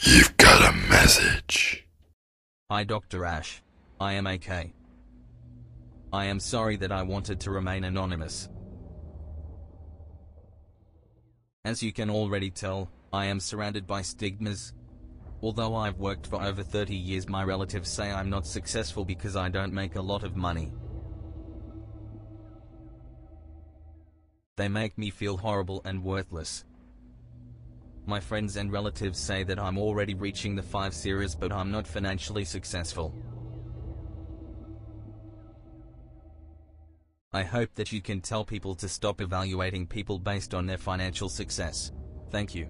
You've got a message. Hi Dr. Ash. I am AK. I am sorry that I wanted to remain anonymous. As you can already tell, I am surrounded by stigmas. Although I've worked for over 30 years my relatives say I'm not successful because I don't make a lot of money. They make me feel horrible and worthless. My friends and relatives say that I'm already reaching the 5 series but I'm not financially successful. I hope that you can tell people to stop evaluating people based on their financial success. Thank you.